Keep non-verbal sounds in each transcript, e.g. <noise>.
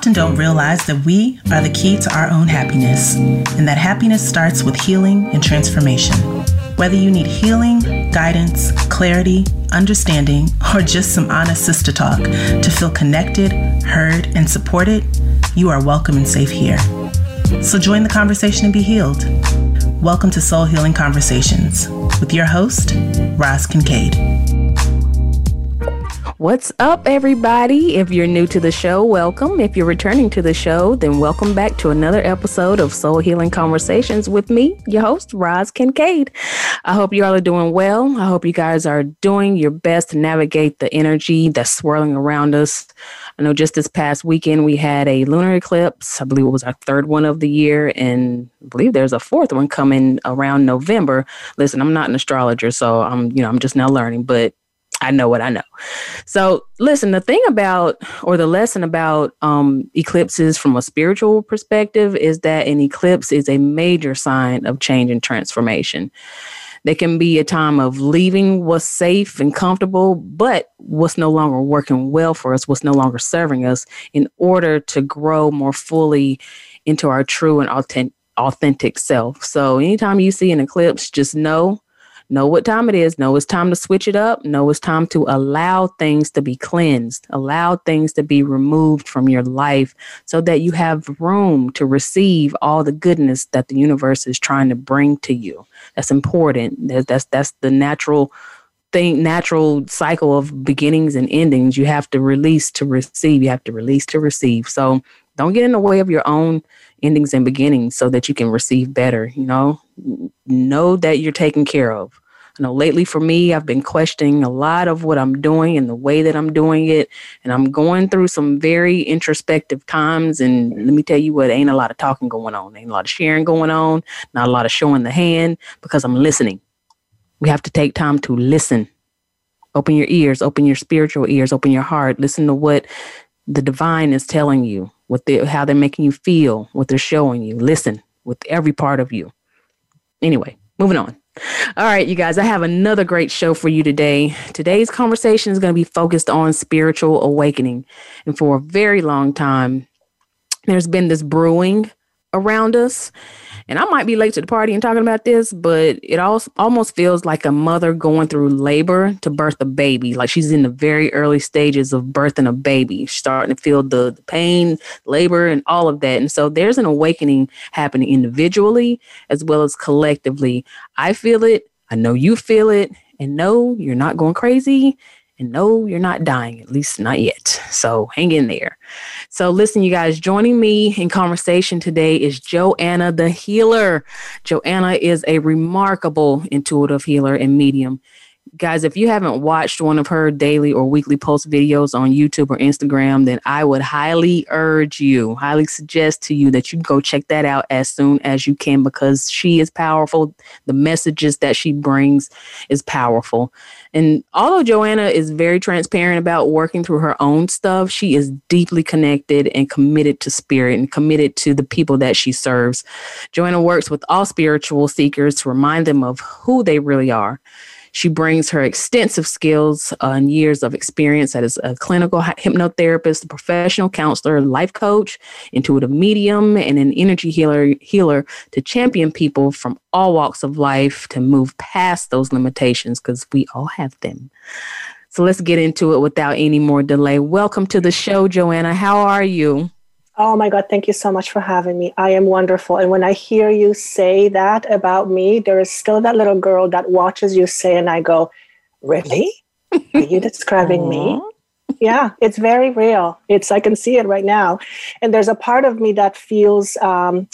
often don't realize that we are the key to our own happiness, and that happiness starts with healing and transformation. Whether you need healing, guidance, clarity, understanding, or just some honest sister talk to feel connected, heard, and supported, you are welcome and safe here. So join the conversation and be healed. Welcome to Soul Healing Conversations with your host, Roz Kincaid. What's up, everybody? If you're new to the show, welcome. If you're returning to the show, then welcome back to another episode of Soul Healing Conversations with me, your host, Roz Kincaid. I hope you all are doing well. I hope you guys are doing your best to navigate the energy that's swirling around us. I know just this past weekend we had a lunar eclipse. I believe it was our third one of the year, and I believe there's a fourth one coming around November. Listen, I'm not an astrologer, so I'm you know I'm just now learning, but I know what I know. So, listen, the thing about, or the lesson about um, eclipses from a spiritual perspective is that an eclipse is a major sign of change and transformation. They can be a time of leaving what's safe and comfortable, but what's no longer working well for us, what's no longer serving us, in order to grow more fully into our true and authentic, authentic self. So, anytime you see an eclipse, just know know what time it is, know it's time to switch it up, know it's time to allow things to be cleansed, allow things to be removed from your life so that you have room to receive all the goodness that the universe is trying to bring to you. That's important. That's that's the natural thing natural cycle of beginnings and endings. You have to release to receive, you have to release to receive. So don't get in the way of your own endings and beginnings so that you can receive better, you know? Know that you're taken care of. I know lately for me, I've been questioning a lot of what I'm doing and the way that I'm doing it. And I'm going through some very introspective times. And let me tell you what, ain't a lot of talking going on. Ain't a lot of sharing going on, not a lot of showing the hand because I'm listening. We have to take time to listen. Open your ears, open your spiritual ears, open your heart. Listen to what the divine is telling you, what they, how they're making you feel, what they're showing you. Listen with every part of you. Anyway, moving on. All right, you guys, I have another great show for you today. Today's conversation is going to be focused on spiritual awakening. And for a very long time, there's been this brewing around us and I might be late to the party and talking about this, but it also almost feels like a mother going through labor to birth a baby. Like she's in the very early stages of birthing a baby, starting to feel the, the pain, labor, and all of that. And so there's an awakening happening individually as well as collectively. I feel it. I know you feel it. And no, you're not going crazy. And no, you're not dying, at least not yet. So hang in there. So, listen, you guys, joining me in conversation today is Joanna the Healer. Joanna is a remarkable intuitive healer and medium guys, if you haven't watched one of her daily or weekly post videos on YouTube or Instagram, then I would highly urge you, highly suggest to you that you go check that out as soon as you can because she is powerful. The messages that she brings is powerful. And although Joanna is very transparent about working through her own stuff, she is deeply connected and committed to spirit and committed to the people that she serves. Joanna works with all spiritual seekers to remind them of who they really are. She brings her extensive skills uh, and years of experience as a clinical hypnotherapist, professional counselor, life coach, intuitive medium, and an energy healer, healer to champion people from all walks of life to move past those limitations because we all have them. So let's get into it without any more delay. Welcome to the show, Joanna. How are you? Oh my God, thank you so much for having me. I am wonderful. And when I hear you say that about me, there is still that little girl that watches you say, and I go, Really? Are you describing me? Yeah, it's very real. It's I can see it right now. And there's a part of me that feels um,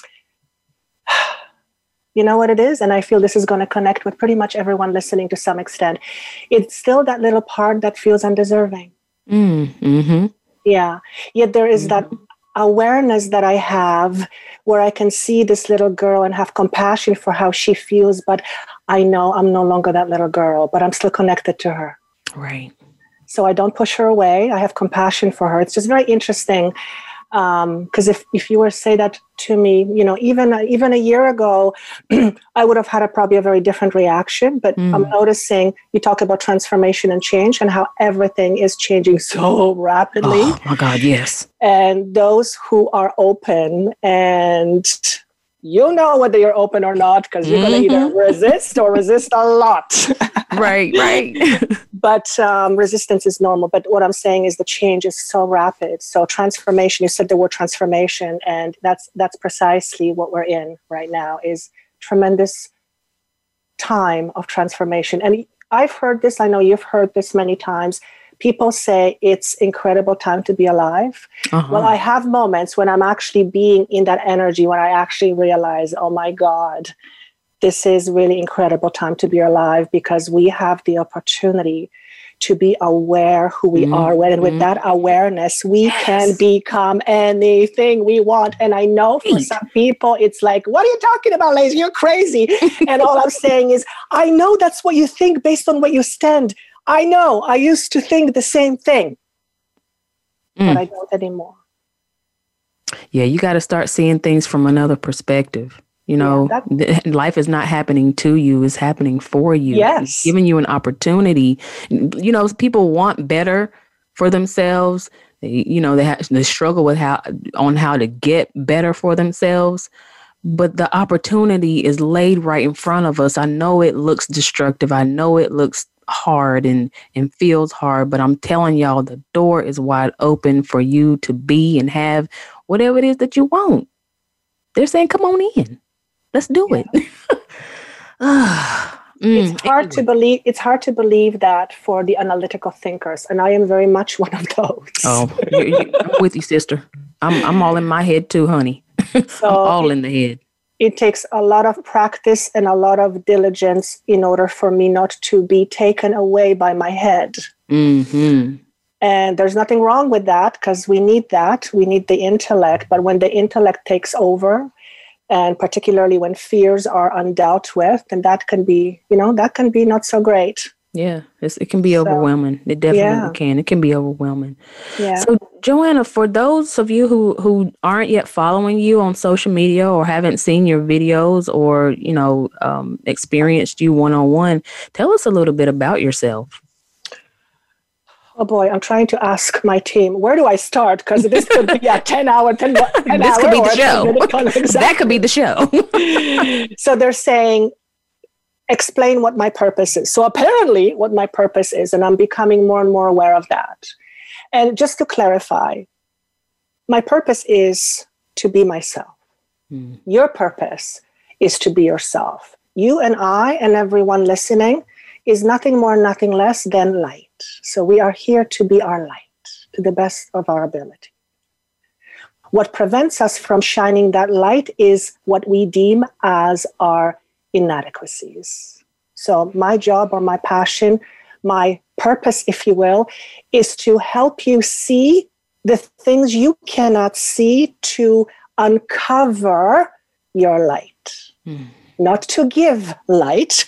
<sighs> you know what it is and i feel this is going to connect with pretty much everyone listening to some extent it's still that little part that feels undeserving mm, mm-hmm. yeah yet there is mm-hmm. that awareness that I have where I can see this little girl and have compassion for how she feels, but I know I'm no longer that little girl, but I'm still connected to her. Right. So I don't push her away. I have compassion for her. It's just very interesting. Because um, if, if you were to say that to me you know even even a year ago <clears throat> i would have had a probably a very different reaction but mm. i'm noticing you talk about transformation and change and how everything is changing <laughs> so rapidly oh my god yes and those who are open and you know whether you're open or not because you're mm-hmm. going to either resist or resist a lot. <laughs> right, right. <laughs> but um, resistance is normal. But what I'm saying is the change is so rapid. So transformation. You said the word transformation, and that's that's precisely what we're in right now. Is tremendous time of transformation. And I've heard this. I know you've heard this many times people say it's incredible time to be alive uh-huh. well i have moments when i'm actually being in that energy when i actually realize oh my god this is really incredible time to be alive because we have the opportunity to be aware who we mm-hmm. are and with mm-hmm. that awareness we yes. can become anything we want and i know for some people it's like what are you talking about lazy you're crazy <laughs> and all i'm saying is i know that's what you think based on what you stand I know I used to think the same thing, mm. but I don't anymore. Yeah, you got to start seeing things from another perspective. You know, yeah, <laughs> life is not happening to you, it's happening for you. Yes. It's giving you an opportunity. You know, people want better for themselves. They, you know, they have they struggle with how on how to get better for themselves. But the opportunity is laid right in front of us. I know it looks destructive. I know it looks hard and and feels hard but i'm telling y'all the door is wide open for you to be and have whatever it is that you want. They're saying come on in. Let's do yeah. it <sighs> mm, it's hard anyway. to believe it's hard to believe that for the analytical thinkers and i am very much one of those. Oh you, you, i'm with you sister. I'm i'm all in my head too honey. So i'm <laughs> all in the head it takes a lot of practice and a lot of diligence in order for me not to be taken away by my head. Mm-hmm. And there's nothing wrong with that because we need that. We need the intellect. But when the intellect takes over, and particularly when fears are undealt with, then that can be, you know, that can be not so great. Yeah, it can be so, overwhelming. It definitely yeah. can. It can be overwhelming. Yeah. So, Joanna, for those of you who who aren't yet following you on social media or haven't seen your videos or you know um, experienced you one on one, tell us a little bit about yourself. Oh boy, I'm trying to ask my team where do I start because this could be a <laughs> 10 hour, 10, 10 this could be the show. Exactly. <laughs> that could be the show. <laughs> so they're saying explain what my purpose is. So apparently, what my purpose is, and I'm becoming more and more aware of that. And just to clarify, my purpose is to be myself. Mm. Your purpose is to be yourself. You and I and everyone listening is nothing more, nothing less than light. So we are here to be our light to the best of our ability. What prevents us from shining that light is what we deem as our inadequacies. So, my job or my passion, my purpose, if you will, is to help you see the things you cannot see to uncover your light. Mm. Not to give light,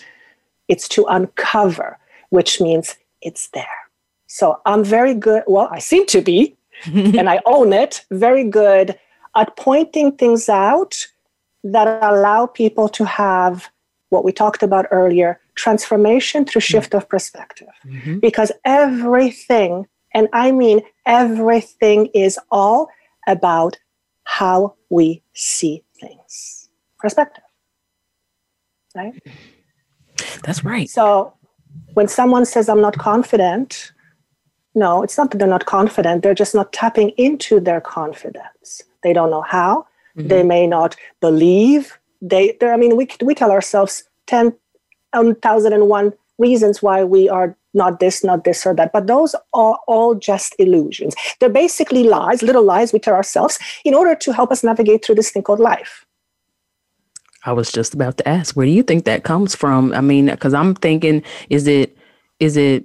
it's to uncover, which means it's there. So I'm very good, well, I seem to be, <laughs> and I own it, very good at pointing things out that allow people to have what we talked about earlier transformation through mm-hmm. shift of perspective. Mm-hmm. Because everything, and I mean everything, is all about how we see things. Perspective. Right? That's right. So when someone says, I'm not confident, no, it's not that they're not confident. They're just not tapping into their confidence. They don't know how. Mm-hmm. They may not believe. They there i mean we we tell ourselves 10,001 reasons why we are not this not this or that but those are all just illusions. They're basically lies little lies we tell ourselves in order to help us navigate through this thing called life. I was just about to ask where do you think that comes from? I mean because i'm thinking is it is it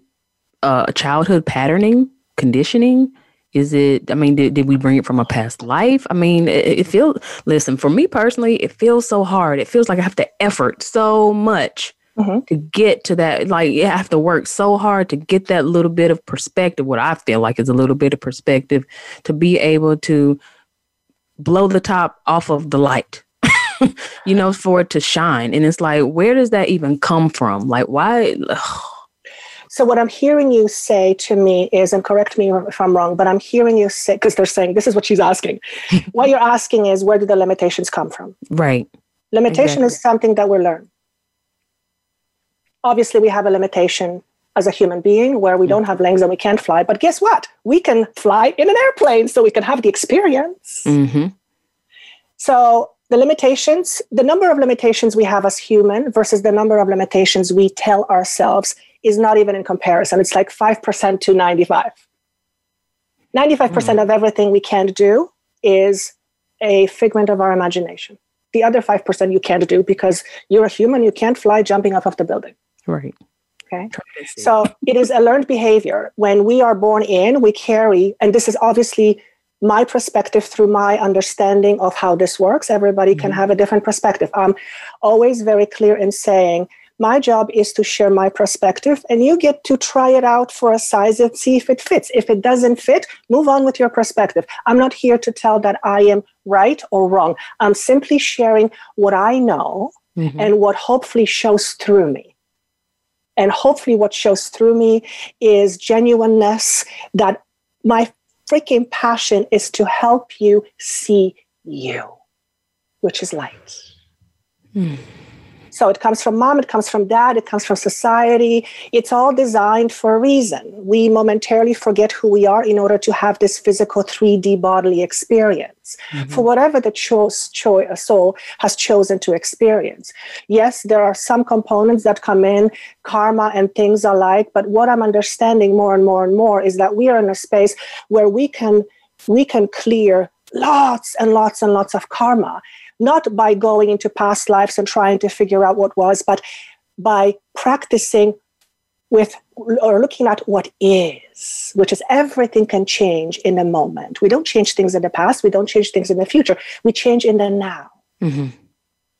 uh, a childhood patterning conditioning is it, I mean, did, did we bring it from a past life? I mean, it, it feels, listen, for me personally, it feels so hard. It feels like I have to effort so much mm-hmm. to get to that. Like, you have to work so hard to get that little bit of perspective, what I feel like is a little bit of perspective to be able to blow the top off of the light. <laughs> you know, for it to shine. And it's like, where does that even come from? Like, why? So what I'm hearing you say to me is, and correct me if I'm wrong, but I'm hearing you say because they're saying this is what she's asking. <laughs> what you're asking is where do the limitations come from? Right. Limitation exactly. is something that we learn. Obviously, we have a limitation as a human being where we don't have legs and we can't fly. But guess what? We can fly in an airplane, so we can have the experience. Mm-hmm. So the limitations, the number of limitations we have as human versus the number of limitations we tell ourselves is not even in comparison. It's like 5% to 95. 95% mm. of everything we can't do is a figment of our imagination. The other 5% you can't do because you're a human, you can't fly jumping off of the building. Right. Okay. So it is a learned behavior. When we are born in, we carry, and this is obviously my perspective through my understanding of how this works. Everybody mm-hmm. can have a different perspective. I'm always very clear in saying my job is to share my perspective, and you get to try it out for a size and see if it fits. If it doesn't fit, move on with your perspective. I'm not here to tell that I am right or wrong. I'm simply sharing what I know mm-hmm. and what hopefully shows through me. And hopefully, what shows through me is genuineness that my freaking passion is to help you see you, which is light. Mm. So it comes from mom, it comes from dad, it comes from society. It's all designed for a reason. We momentarily forget who we are in order to have this physical 3D bodily experience mm-hmm. for whatever the choice, cho- soul has chosen to experience. Yes, there are some components that come in, karma and things alike, but what I'm understanding more and more and more is that we are in a space where we can we can clear lots and lots and lots of karma not by going into past lives and trying to figure out what was, but by practicing with or looking at what is, which is everything can change in a moment. We don't change things in the past, we don't change things in the future, we change in the now. Mm-hmm.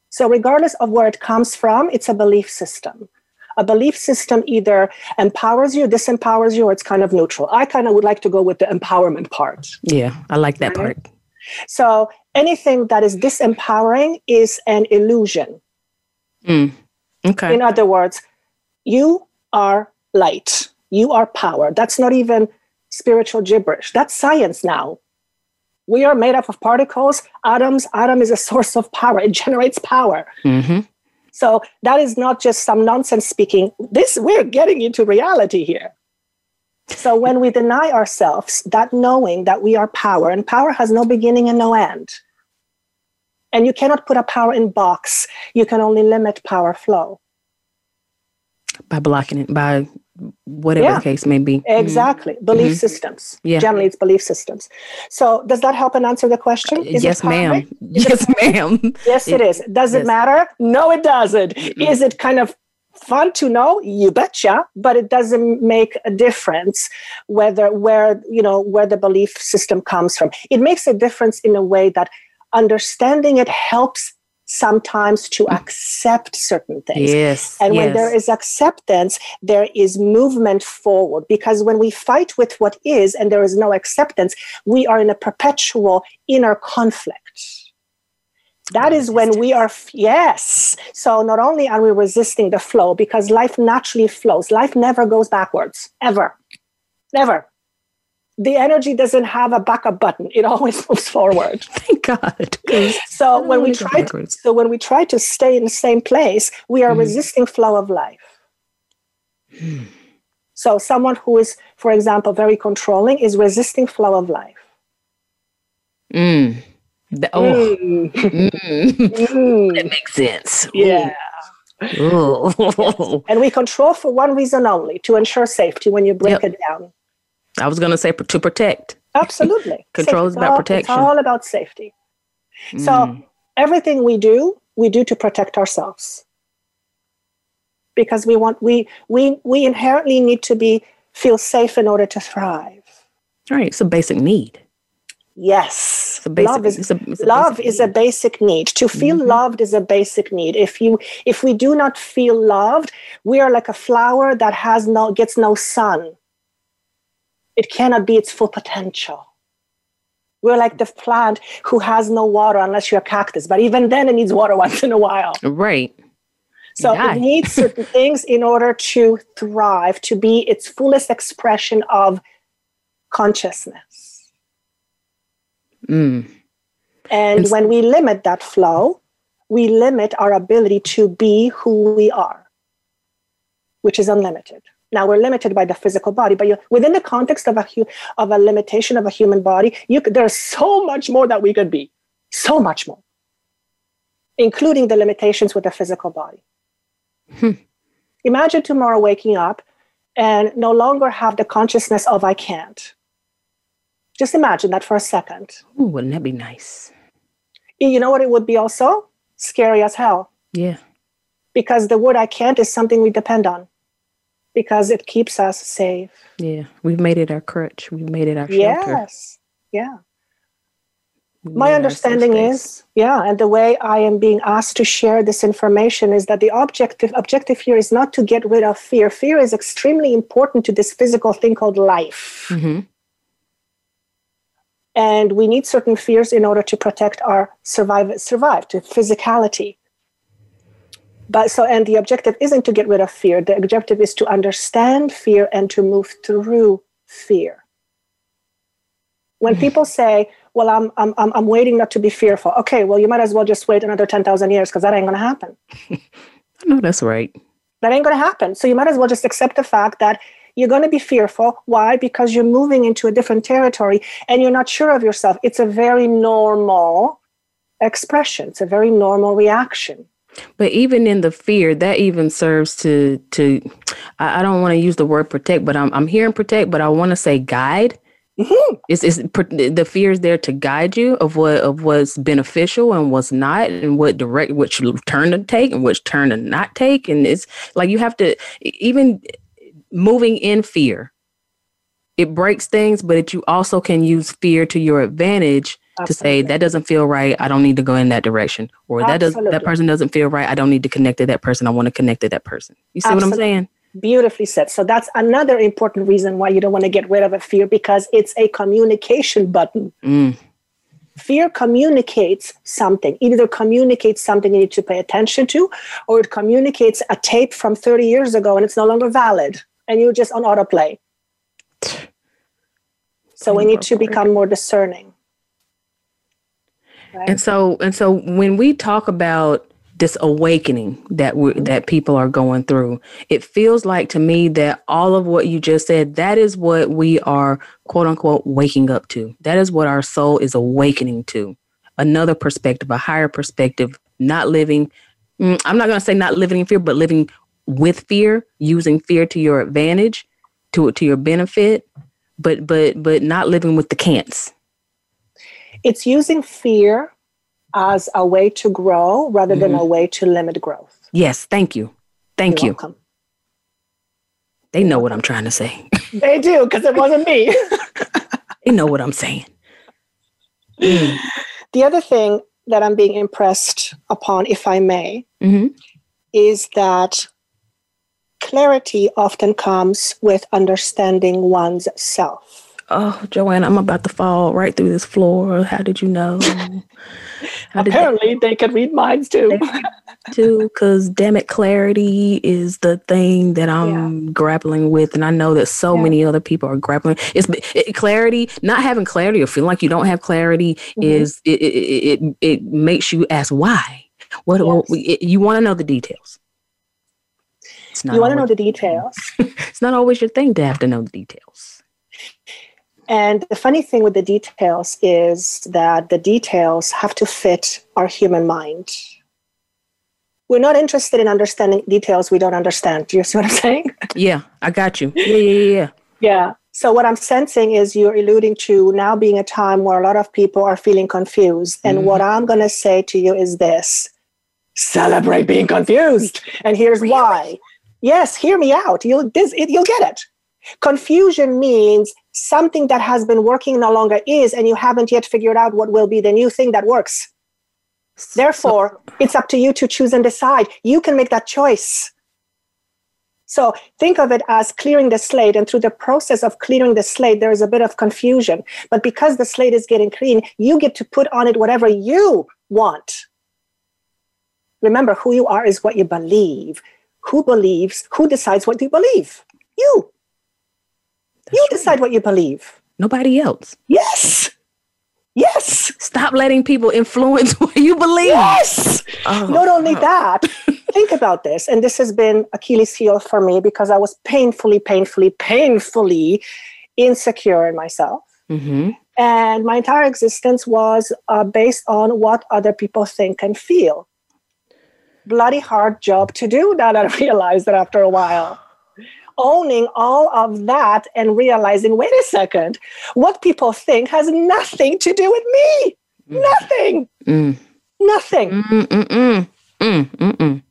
So, regardless of where it comes from, it's a belief system. A belief system either empowers you, disempowers you, or it's kind of neutral. I kind of would like to go with the empowerment part. Yeah, I like that right? part. So anything that is disempowering is an illusion. Mm. Okay. In other words, you are light, you are power. That's not even spiritual gibberish, that's science now. We are made up of particles, atoms. Atom is a source of power, it generates power. Mm-hmm. So that is not just some nonsense speaking. This we're getting into reality here. So when we deny ourselves that knowing that we are power, and power has no beginning and no end, and you cannot put a power in box, you can only limit power flow by blocking it by whatever yeah, the case may be. Exactly. Mm-hmm. Belief mm-hmm. systems. Yeah. Generally, it's belief systems. So, does that help and answer the question? Uh, is yes, ma'am. Yes, <laughs> ma'am. yes, it, it is. Does yes. it matter? No, it doesn't. Mm-hmm. Is it kind of fun to know you betcha but it doesn't make a difference whether where you know where the belief system comes from it makes a difference in a way that understanding it helps sometimes to accept certain things. Yes. And yes. when there is acceptance, there is movement forward. Because when we fight with what is and there is no acceptance, we are in a perpetual inner conflict. That is when we are, yes. So not only are we resisting the flow because life naturally flows, life never goes backwards, ever, never. The energy doesn't have a backup button; it always <laughs> moves forward. <laughs> Thank God. So when we try, to, so when we try to stay in the same place, we are mm. resisting flow of life. Hmm. So someone who is, for example, very controlling is resisting flow of life. Mm. The, oh, mm. Mm. that makes sense. Yeah. yes. And we control for one reason only to ensure safety when you break yep. it down. I was going to say to protect. Absolutely. <laughs> Control is about all, protection. It's all about safety. Mm. So everything we do, we do to protect ourselves. Because we want we we we inherently need to be feel safe in order to thrive. All right, it's a basic need. Yes. Basic, love is, a, a love is a basic need. To feel mm-hmm. loved is a basic need. If you if we do not feel loved, we are like a flower that has no gets no sun. It cannot be its full potential. We're like the plant who has no water unless you're a cactus, but even then it needs water <laughs> once in a while. Right. So it needs certain <laughs> things in order to thrive, to be its fullest expression of consciousness. Mm. And when we limit that flow, we limit our ability to be who we are, which is unlimited. Now we're limited by the physical body, but within the context of a of a limitation of a human body, you could, there's so much more that we could be, so much more, including the limitations with the physical body. Hmm. Imagine tomorrow waking up and no longer have the consciousness of I can't. Just imagine that for a second. Ooh, wouldn't that be nice? You know what it would be also? Scary as hell. Yeah. Because the word I can't is something we depend on because it keeps us safe. Yeah. We've made it our crutch. We've made it our shelter. Yes. Yeah my understanding is yeah and the way i am being asked to share this information is that the objective objective here is not to get rid of fear fear is extremely important to this physical thing called life mm-hmm. And we need certain fears in order to protect our survive survive to physicality but so and the objective isn't to get rid of fear the objective is to understand fear and to move through fear when mm-hmm. people say well, I'm, I'm, I'm waiting not to be fearful. Okay, well, you might as well just wait another 10,000 years because that ain't going to happen. <laughs> I know that's right. That ain't going to happen. So you might as well just accept the fact that you're going to be fearful. Why? Because you're moving into a different territory and you're not sure of yourself. It's a very normal expression, it's a very normal reaction. But even in the fear, that even serves to to I, I don't want to use the word protect, but I'm I'm hearing protect, but I want to say guide Mm-hmm. It's, it's the fear is there to guide you of what of what's beneficial and what's not, and what direct which turn to take and which turn to not take. And it's like you have to even moving in fear. It breaks things, but it, you also can use fear to your advantage Absolutely. to say that doesn't feel right. I don't need to go in that direction, or that does that person doesn't feel right. I don't need to connect to that person. I want to connect to that person. You see Absolutely. what I'm saying? Beautifully said. So that's another important reason why you don't want to get rid of a fear because it's a communication button. Mm. Fear communicates something. Either communicates something you need to pay attention to, or it communicates a tape from 30 years ago and it's no longer valid and you're just on autoplay. So we need to become more discerning. Right? And so and so when we talk about this awakening that we that people are going through. It feels like to me that all of what you just said, that is what we are quote unquote waking up to. That is what our soul is awakening to. Another perspective, a higher perspective, not living mm, I'm not going to say not living in fear, but living with fear, using fear to your advantage, to to your benefit, but but but not living with the can'ts. It's using fear as a way to grow rather mm-hmm. than a mm-hmm. way to limit growth. Yes, thank you. Thank You're you. Welcome. They know what I'm trying to say. they do, because it wasn't me. <laughs> they know what I'm saying. Mm. The other thing that I'm being impressed upon, if I may, mm-hmm. is that clarity often comes with understanding one's self oh, Joanne, I'm about to fall right through this floor. How did you know? Apparently, they, they could read minds too. too, because damn it, clarity is the thing that I'm yeah. grappling with, and I know that so yeah. many other people are grappling. It's it, clarity, not having clarity or feeling like you don't have clarity mm-hmm. is it, it, it it makes you ask why. What, yes. what you want to know the details. You want to know the details. <laughs> it's not always your thing to have to know the details. And the funny thing with the details is that the details have to fit our human mind. We're not interested in understanding details we don't understand. Do you see what I'm <laughs> saying? Yeah, I got you. Yeah, yeah, yeah. yeah. So what I'm sensing is you're alluding to now being a time where a lot of people are feeling confused. And mm-hmm. what I'm going to say to you is this celebrate being confused. And here's really? why. Yes, hear me out. You'll, this, it, you'll get it. Confusion means something that has been working no longer is, and you haven't yet figured out what will be the new thing that works. Therefore, it's up to you to choose and decide. You can make that choice. So think of it as clearing the slate. And through the process of clearing the slate, there is a bit of confusion. But because the slate is getting clean, you get to put on it whatever you want. Remember, who you are is what you believe. Who believes? Who decides what you believe? You. That's you decide what you believe. Nobody else. Yes. Yes. Stop letting people influence <laughs> what you believe. Yes. Oh, Not only oh. that, <laughs> think about this. And this has been Achilles' heel for me because I was painfully, painfully, painfully insecure in myself. Mm-hmm. And my entire existence was uh, based on what other people think and feel. Bloody hard job to do that. I <laughs> realized that after a while owning all of that and realizing, wait a second, what people think has nothing to do with me. Mm. Nothing. Mm. Nothing. Mm, mm, mm,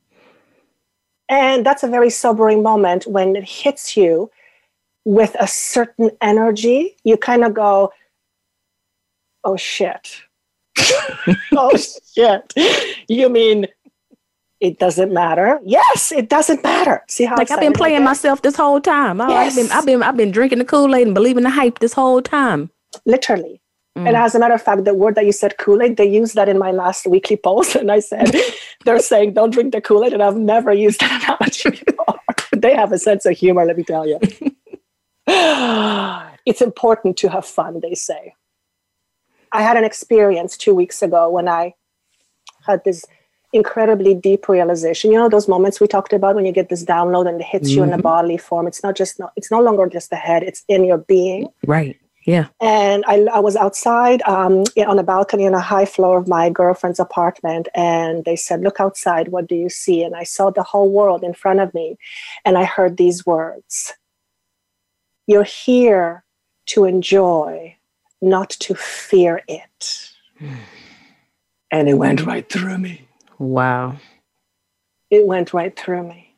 and that's a very sobering moment when it hits you with a certain energy. You kind of go, oh shit. <laughs> <laughs> oh shit. You mean it doesn't matter. Yes, it doesn't matter. See how like I've been playing myself this whole time. Oh, yes. I've been I've been I've been drinking the Kool-Aid and believing the hype this whole time. Literally. Mm. And as a matter of fact, the word that you said Kool-Aid, they used that in my last weekly post. And I said, <laughs> they're saying don't drink the Kool-Aid. And I've never used that analogy <laughs> before. they have a sense of humor, let me tell you. <laughs> it's important to have fun, they say. I had an experience two weeks ago when I had this incredibly deep realization. You know those moments we talked about when you get this download and it hits mm-hmm. you in a mm-hmm. bodily form. It's not just it's no longer just the head; it's in your being. Right. Yeah. And I, I was outside um, on a balcony on a high floor of my girlfriend's apartment, and they said, "Look outside. What do you see?" And I saw the whole world in front of me, and I heard these words: "You're here to enjoy, not to fear it." <sighs> and it went right through me. Wow. It went right through me.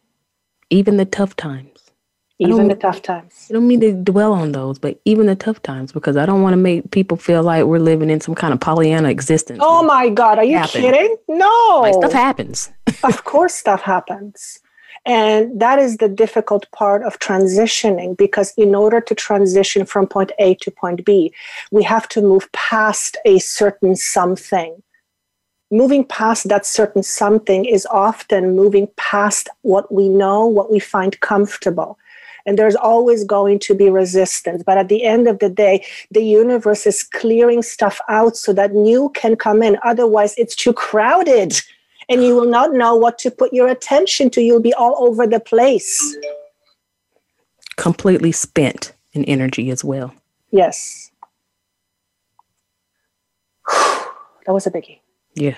Even the tough times. Even the tough times. I don't mean to dwell on those, but even the tough times, because I don't want to make people feel like we're living in some kind of Pollyanna existence. Oh my God, are you happen. kidding? No. Like stuff happens. <laughs> of course, stuff happens. And that is the difficult part of transitioning because in order to transition from point A to point B, we have to move past a certain something moving past that certain something is often moving past what we know, what we find comfortable. And there's always going to be resistance. But at the end of the day, the universe is clearing stuff out so that new can come in. Otherwise, it's too crowded and you will not know what to put your attention to. You'll be all over the place. Completely spent in energy as well. Yes. <sighs> that was a biggie. Yeah.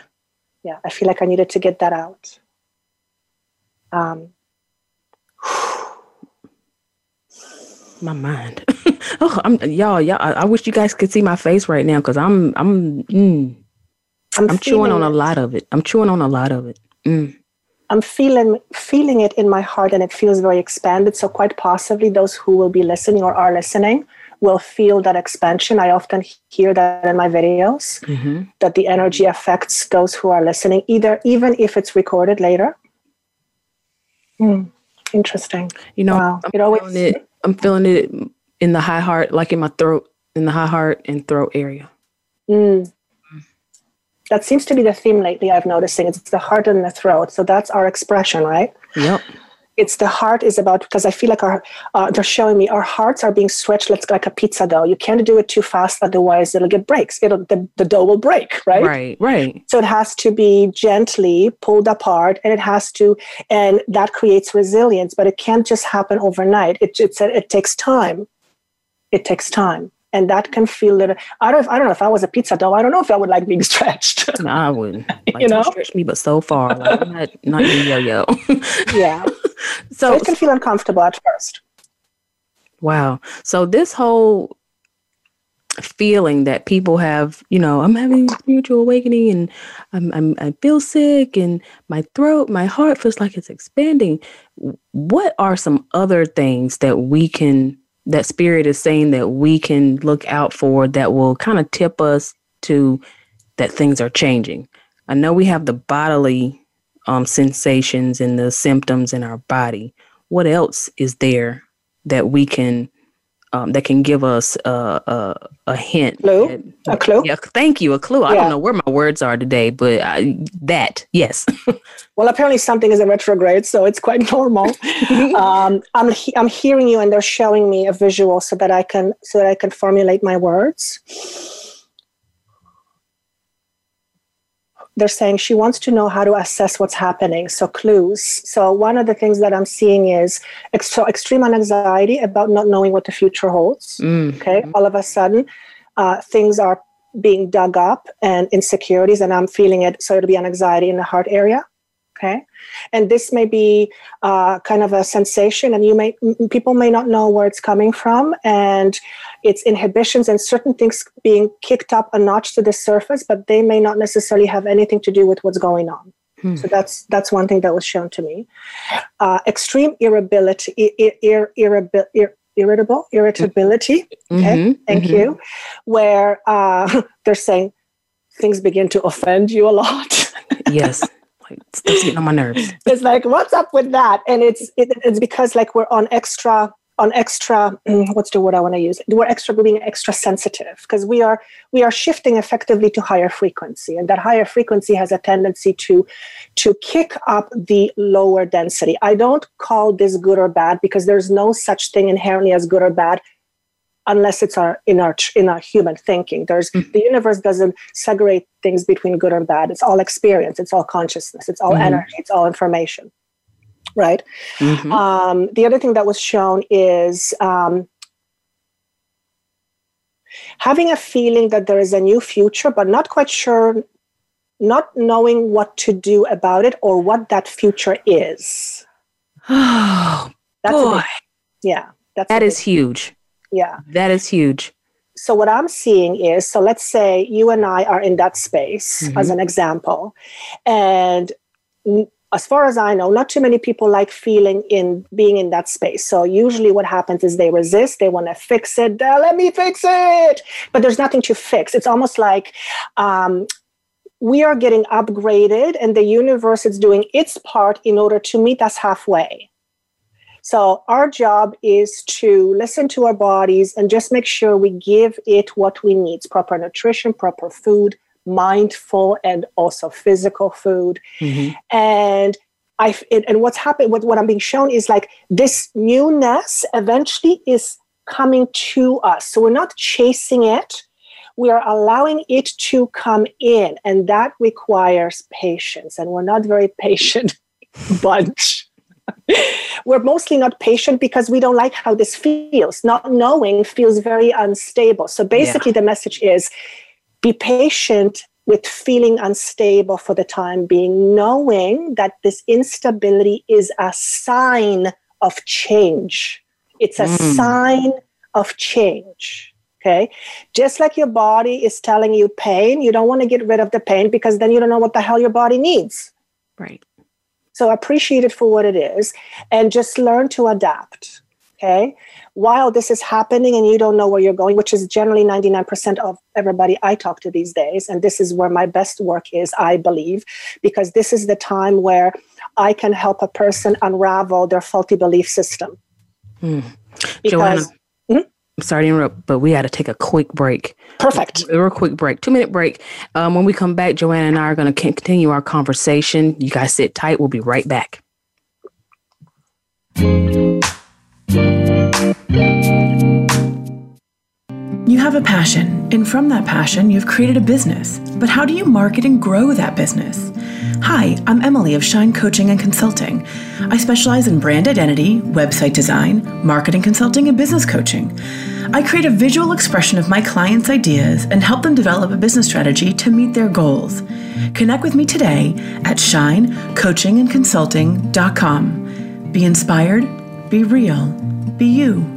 Yeah. I feel like I needed to get that out. Um, <sighs> my mind. <laughs> oh, I'm y'all, y'all. I, I, wish you guys could see my face right now because I'm, I'm, mm, I'm, I'm chewing on a lot of it. I'm chewing on a lot of it. Mm. I'm feeling feeling it in my heart, and it feels very expanded. So quite possibly, those who will be listening or are listening will feel that expansion. I often hear that in my videos mm-hmm. that the energy affects those who are listening, either even if it's recorded later. Mm, interesting. You know, wow. I'm, always, feeling it, I'm feeling it in the high heart, like in my throat, in the high heart and throat area. Mm. That seems to be the theme lately. I've noticing it's the heart and the throat. So that's our expression, right? Yep it's the heart is about because I feel like our uh, they're showing me our hearts are being stretched like, like a pizza dough. You can't do it too fast, otherwise it'll get breaks. It'll the, the dough will break, right? Right, right. So it has to be gently pulled apart, and it has to, and that creates resilience. But it can't just happen overnight. It it's a, it takes time. It takes time and that can feel little. I don't. I don't know if I was a pizza dough. I don't know if I would like being <laughs> stretched. <laughs> no, I wouldn't. <laughs> Like, you know, stretch me, but so far, like, not not yo yo. yeah. So, so it can feel uncomfortable at first. Wow. So this whole feeling that people have, you know, I'm having spiritual awakening and I'm, I'm I feel sick and my throat, my heart feels like it's expanding. What are some other things that we can that spirit is saying that we can look out for that will kind of tip us to that things are changing. I know we have the bodily um, sensations and the symptoms in our body. what else is there that we can um, that can give us a, a, a hint. Clue? At, a clue? Yeah, thank you. A clue. Yeah. I don't know where my words are today, but I, that, yes. <laughs> well, apparently something is in retrograde, so it's quite <laughs> normal. <laughs> um, I'm, I'm hearing you and they're showing me a visual so that I can, so that I can formulate my words. They're saying she wants to know how to assess what's happening. So clues. So one of the things that I'm seeing is ex- so extreme anxiety about not knowing what the future holds. Mm-hmm. Okay, all of a sudden, uh, things are being dug up and insecurities, and I'm feeling it. So it'll be an anxiety in the heart area. Okay, and this may be uh, kind of a sensation, and you may people may not know where it's coming from, and it's inhibitions and certain things being kicked up a notch to the surface, but they may not necessarily have anything to do with what's going on. Hmm. So that's that's one thing that was shown to me. Uh, extreme irritability, ir, ir, ir, irritable irritability. Okay, mm-hmm, thank mm-hmm. you. Where uh, <laughs> they're saying things begin to offend you a lot. <laughs> yes. It's getting on my nerves. It's like, what's up with that? And it's it, it's because like we're on extra on extra mm, what's the word i want to use we're extra being extra sensitive because we are we are shifting effectively to higher frequency and that higher frequency has a tendency to to kick up the lower density. I don't call this good or bad because there's no such thing inherently as good or bad unless it's our in our in our human thinking. There's mm-hmm. the universe doesn't segregate things between good and bad. It's all experience. It's all consciousness. It's all mm-hmm. energy. It's all information right? Mm-hmm. Um, the other thing that was shown is um, having a feeling that there is a new future, but not quite sure, not knowing what to do about it or what that future is. <sighs> Oh, that's boy. Big, yeah. That's that is huge. Yeah. That is huge. So, what I'm seeing is so let's say you and I are in that space mm-hmm. as an example, and as far as I know, not too many people like feeling in being in that space. So usually what happens is they resist, they want to fix it. Uh, let me fix it. But there's nothing to fix. It's almost like um, we are getting upgraded and the universe is doing its part in order to meet us halfway. So our job is to listen to our bodies and just make sure we give it what we need, proper nutrition, proper food, mindful and also physical food. Mm-hmm. And I and what's happened, what, what I'm being shown is like this newness eventually is coming to us. So we're not chasing it. We are allowing it to come in, and that requires patience. And we're not very patient <laughs> bunch. we're mostly not patient because we don't like how this feels. Not knowing feels very unstable. So basically, yeah. the message is be patient with feeling unstable for the time being, knowing that this instability is a sign of change. It's a mm. sign of change. Okay. Just like your body is telling you pain, you don't want to get rid of the pain because then you don't know what the hell your body needs. Right. So appreciate it for what it is and just learn to adapt. Okay while this is happening and you don't know where you're going, which is generally 99% of everybody I talk to these days, and this is where my best work is, I believe, because this is the time where I can help a person unravel their faulty belief system. Hmm. Because, Joanna, hmm? I'm sorry to interrupt, but we had to take a quick break. Perfect. A real quick break, two minute break. Um, when we come back, Joanna and I are going to continue our conversation. You guys sit tight. We'll be right back. You have a passion, and from that passion, you've created a business. But how do you market and grow that business? Hi, I'm Emily of Shine Coaching and Consulting. I specialize in brand identity, website design, marketing consulting, and business coaching. I create a visual expression of my clients' ideas and help them develop a business strategy to meet their goals. Connect with me today at shinecoachingandconsulting.com. Be inspired, be real, be you.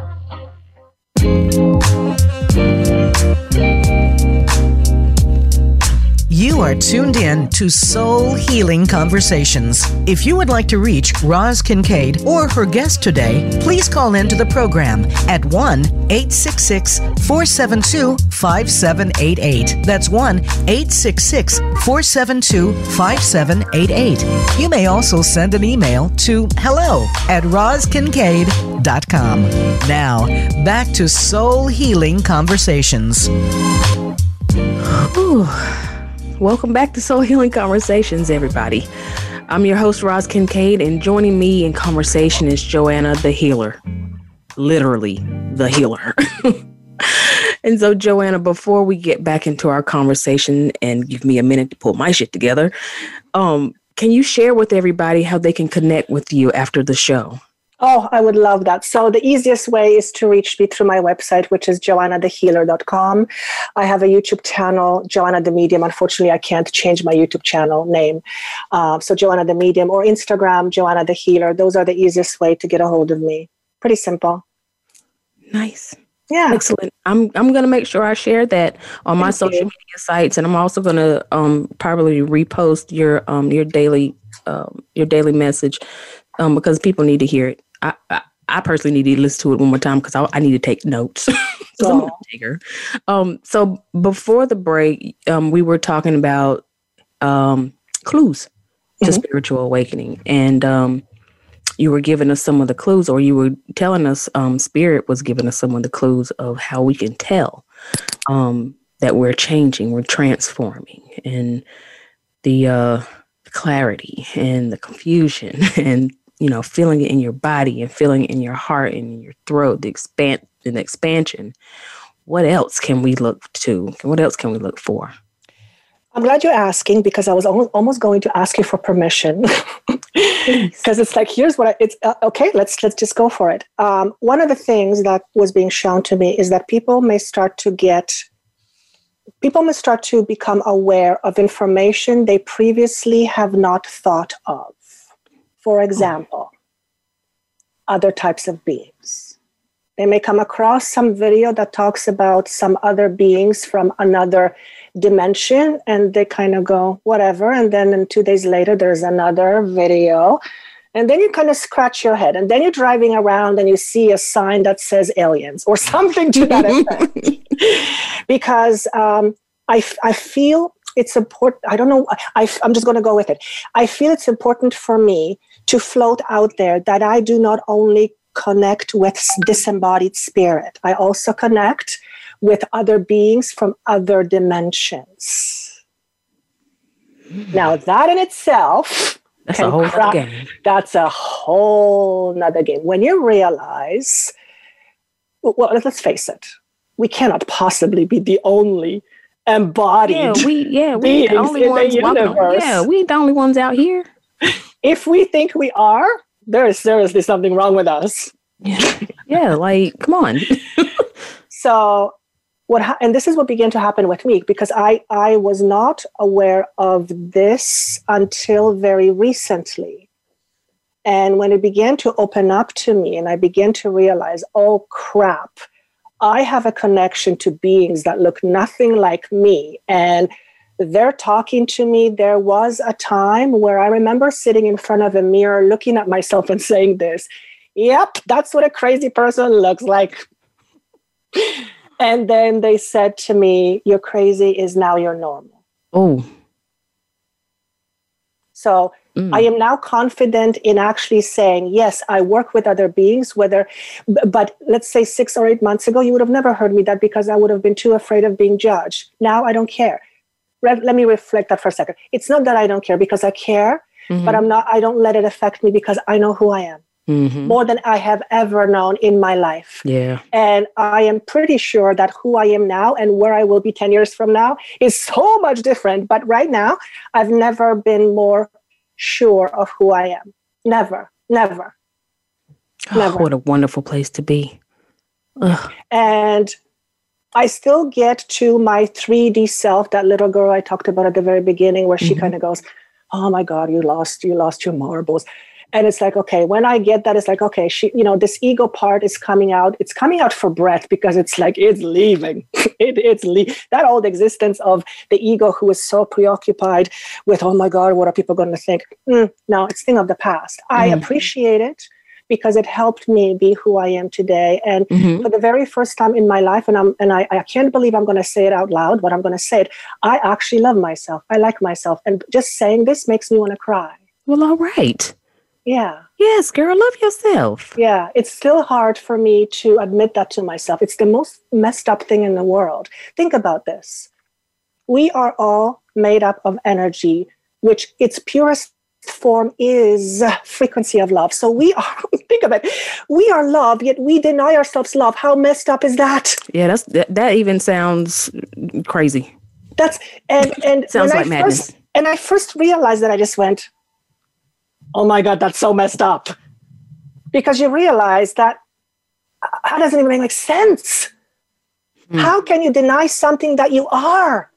You are tuned in to Soul Healing Conversations. If you would like to reach Roz Kincaid or her guest today, please call into the program at 1 866 472 5788. That's 1 866 472 5788. You may also send an email to hello at rozkincaid.com. Now, back to Soul Healing Conversations. Ooh. Welcome back to Soul Healing Conversations, everybody. I'm your host, Roz Kincaid, and joining me in conversation is Joanna the Healer. Literally, the healer. <laughs> and so, Joanna, before we get back into our conversation and give me a minute to pull my shit together, um, can you share with everybody how they can connect with you after the show? Oh, I would love that. So the easiest way is to reach me through my website, which is joannathehealer.com. I have a YouTube channel, Joanna the Medium. Unfortunately, I can't change my YouTube channel name. Uh, so Joanna the Medium or Instagram, Joanna the Healer. Those are the easiest way to get a hold of me. Pretty simple. Nice. Yeah. Excellent. I'm I'm gonna make sure I share that on my Thank social you. media sites, and I'm also gonna um, probably repost your um, your daily um, your daily message um, because people need to hear it. I, I, personally need to listen to it one more time because I, I, need to take notes. <laughs> Taker. Um, so before the break, um, we were talking about um, clues to mm-hmm. spiritual awakening, and um, you were giving us some of the clues, or you were telling us um, spirit was giving us some of the clues of how we can tell um, that we're changing, we're transforming, and the uh, clarity and the confusion <laughs> and you know, feeling it in your body and feeling it in your heart and in your throat, the expand and the expansion. What else can we look to? What else can we look for? I'm glad you're asking because I was almost going to ask you for permission because <laughs> it's like here's what I, it's uh, okay. Let's let's just go for it. Um, one of the things that was being shown to me is that people may start to get people may start to become aware of information they previously have not thought of. For example, other types of beings. They may come across some video that talks about some other beings from another dimension and they kind of go, whatever. And then two days later, there's another video. And then you kind of scratch your head. And then you're driving around and you see a sign that says aliens or <laughs> something to that effect. <laughs> because um, I, I feel it's important. I don't know. I, I'm just going to go with it. I feel it's important for me to float out there that I do not only connect with disembodied spirit, I also connect with other beings from other dimensions. Now, that in itself, that's a whole cra- game. That's a whole nother game. When you realize, well, let's face it, we cannot possibly be the only embodied. Yeah, we yeah we the only ones the walking. Yeah, we the only ones out here <laughs> if we think we are, there is seriously something wrong with us. yeah, yeah like come on. <laughs> so what ha- and this is what began to happen with me because I I was not aware of this until very recently. And when it began to open up to me and I began to realize, oh crap, I have a connection to beings that look nothing like me and they're talking to me. There was a time where I remember sitting in front of a mirror looking at myself and saying this, yep, that's what a crazy person looks like. and then they said to me, You're crazy is now your normal. Oh. So mm. I am now confident in actually saying, Yes, I work with other beings, whether, but let's say six or eight months ago, you would have never heard me that because I would have been too afraid of being judged. Now I don't care. Let me reflect that for a second. It's not that I don't care because I care, mm-hmm. but I'm not, I don't let it affect me because I know who I am mm-hmm. more than I have ever known in my life. Yeah. And I am pretty sure that who I am now and where I will be 10 years from now is so much different. But right now, I've never been more sure of who I am. Never, never. Oh, never. What a wonderful place to be. Ugh. And I still get to my 3D self, that little girl I talked about at the very beginning, where she mm-hmm. kind of goes, Oh my God, you lost, you lost your marbles and it's like okay when i get that it's like okay she you know this ego part is coming out it's coming out for breath because it's like it's leaving <laughs> it, it's le- that old existence of the ego who is so preoccupied with oh my god what are people going to think mm, no it's thing of the past mm. i appreciate it because it helped me be who I am today. And mm-hmm. for the very first time in my life, and I'm and I, I can't believe I'm going to say it out loud, but I'm going to say it. I actually love myself. I like myself, and just saying this makes me want to cry. Well, all right. Yeah. Yes, girl, love yourself. Yeah, it's still hard for me to admit that to myself. It's the most messed up thing in the world. Think about this. We are all made up of energy, which its purest form is frequency of love. So we are, <laughs> think of it, we are love, yet we deny ourselves love. How messed up is that? Yeah, that's that, that even sounds crazy. That's and and <laughs> sounds like I madness. First, and I first realized that I just went, oh my God, that's so messed up. Because you realize that that doesn't even make sense. Mm. How can you deny something that you are?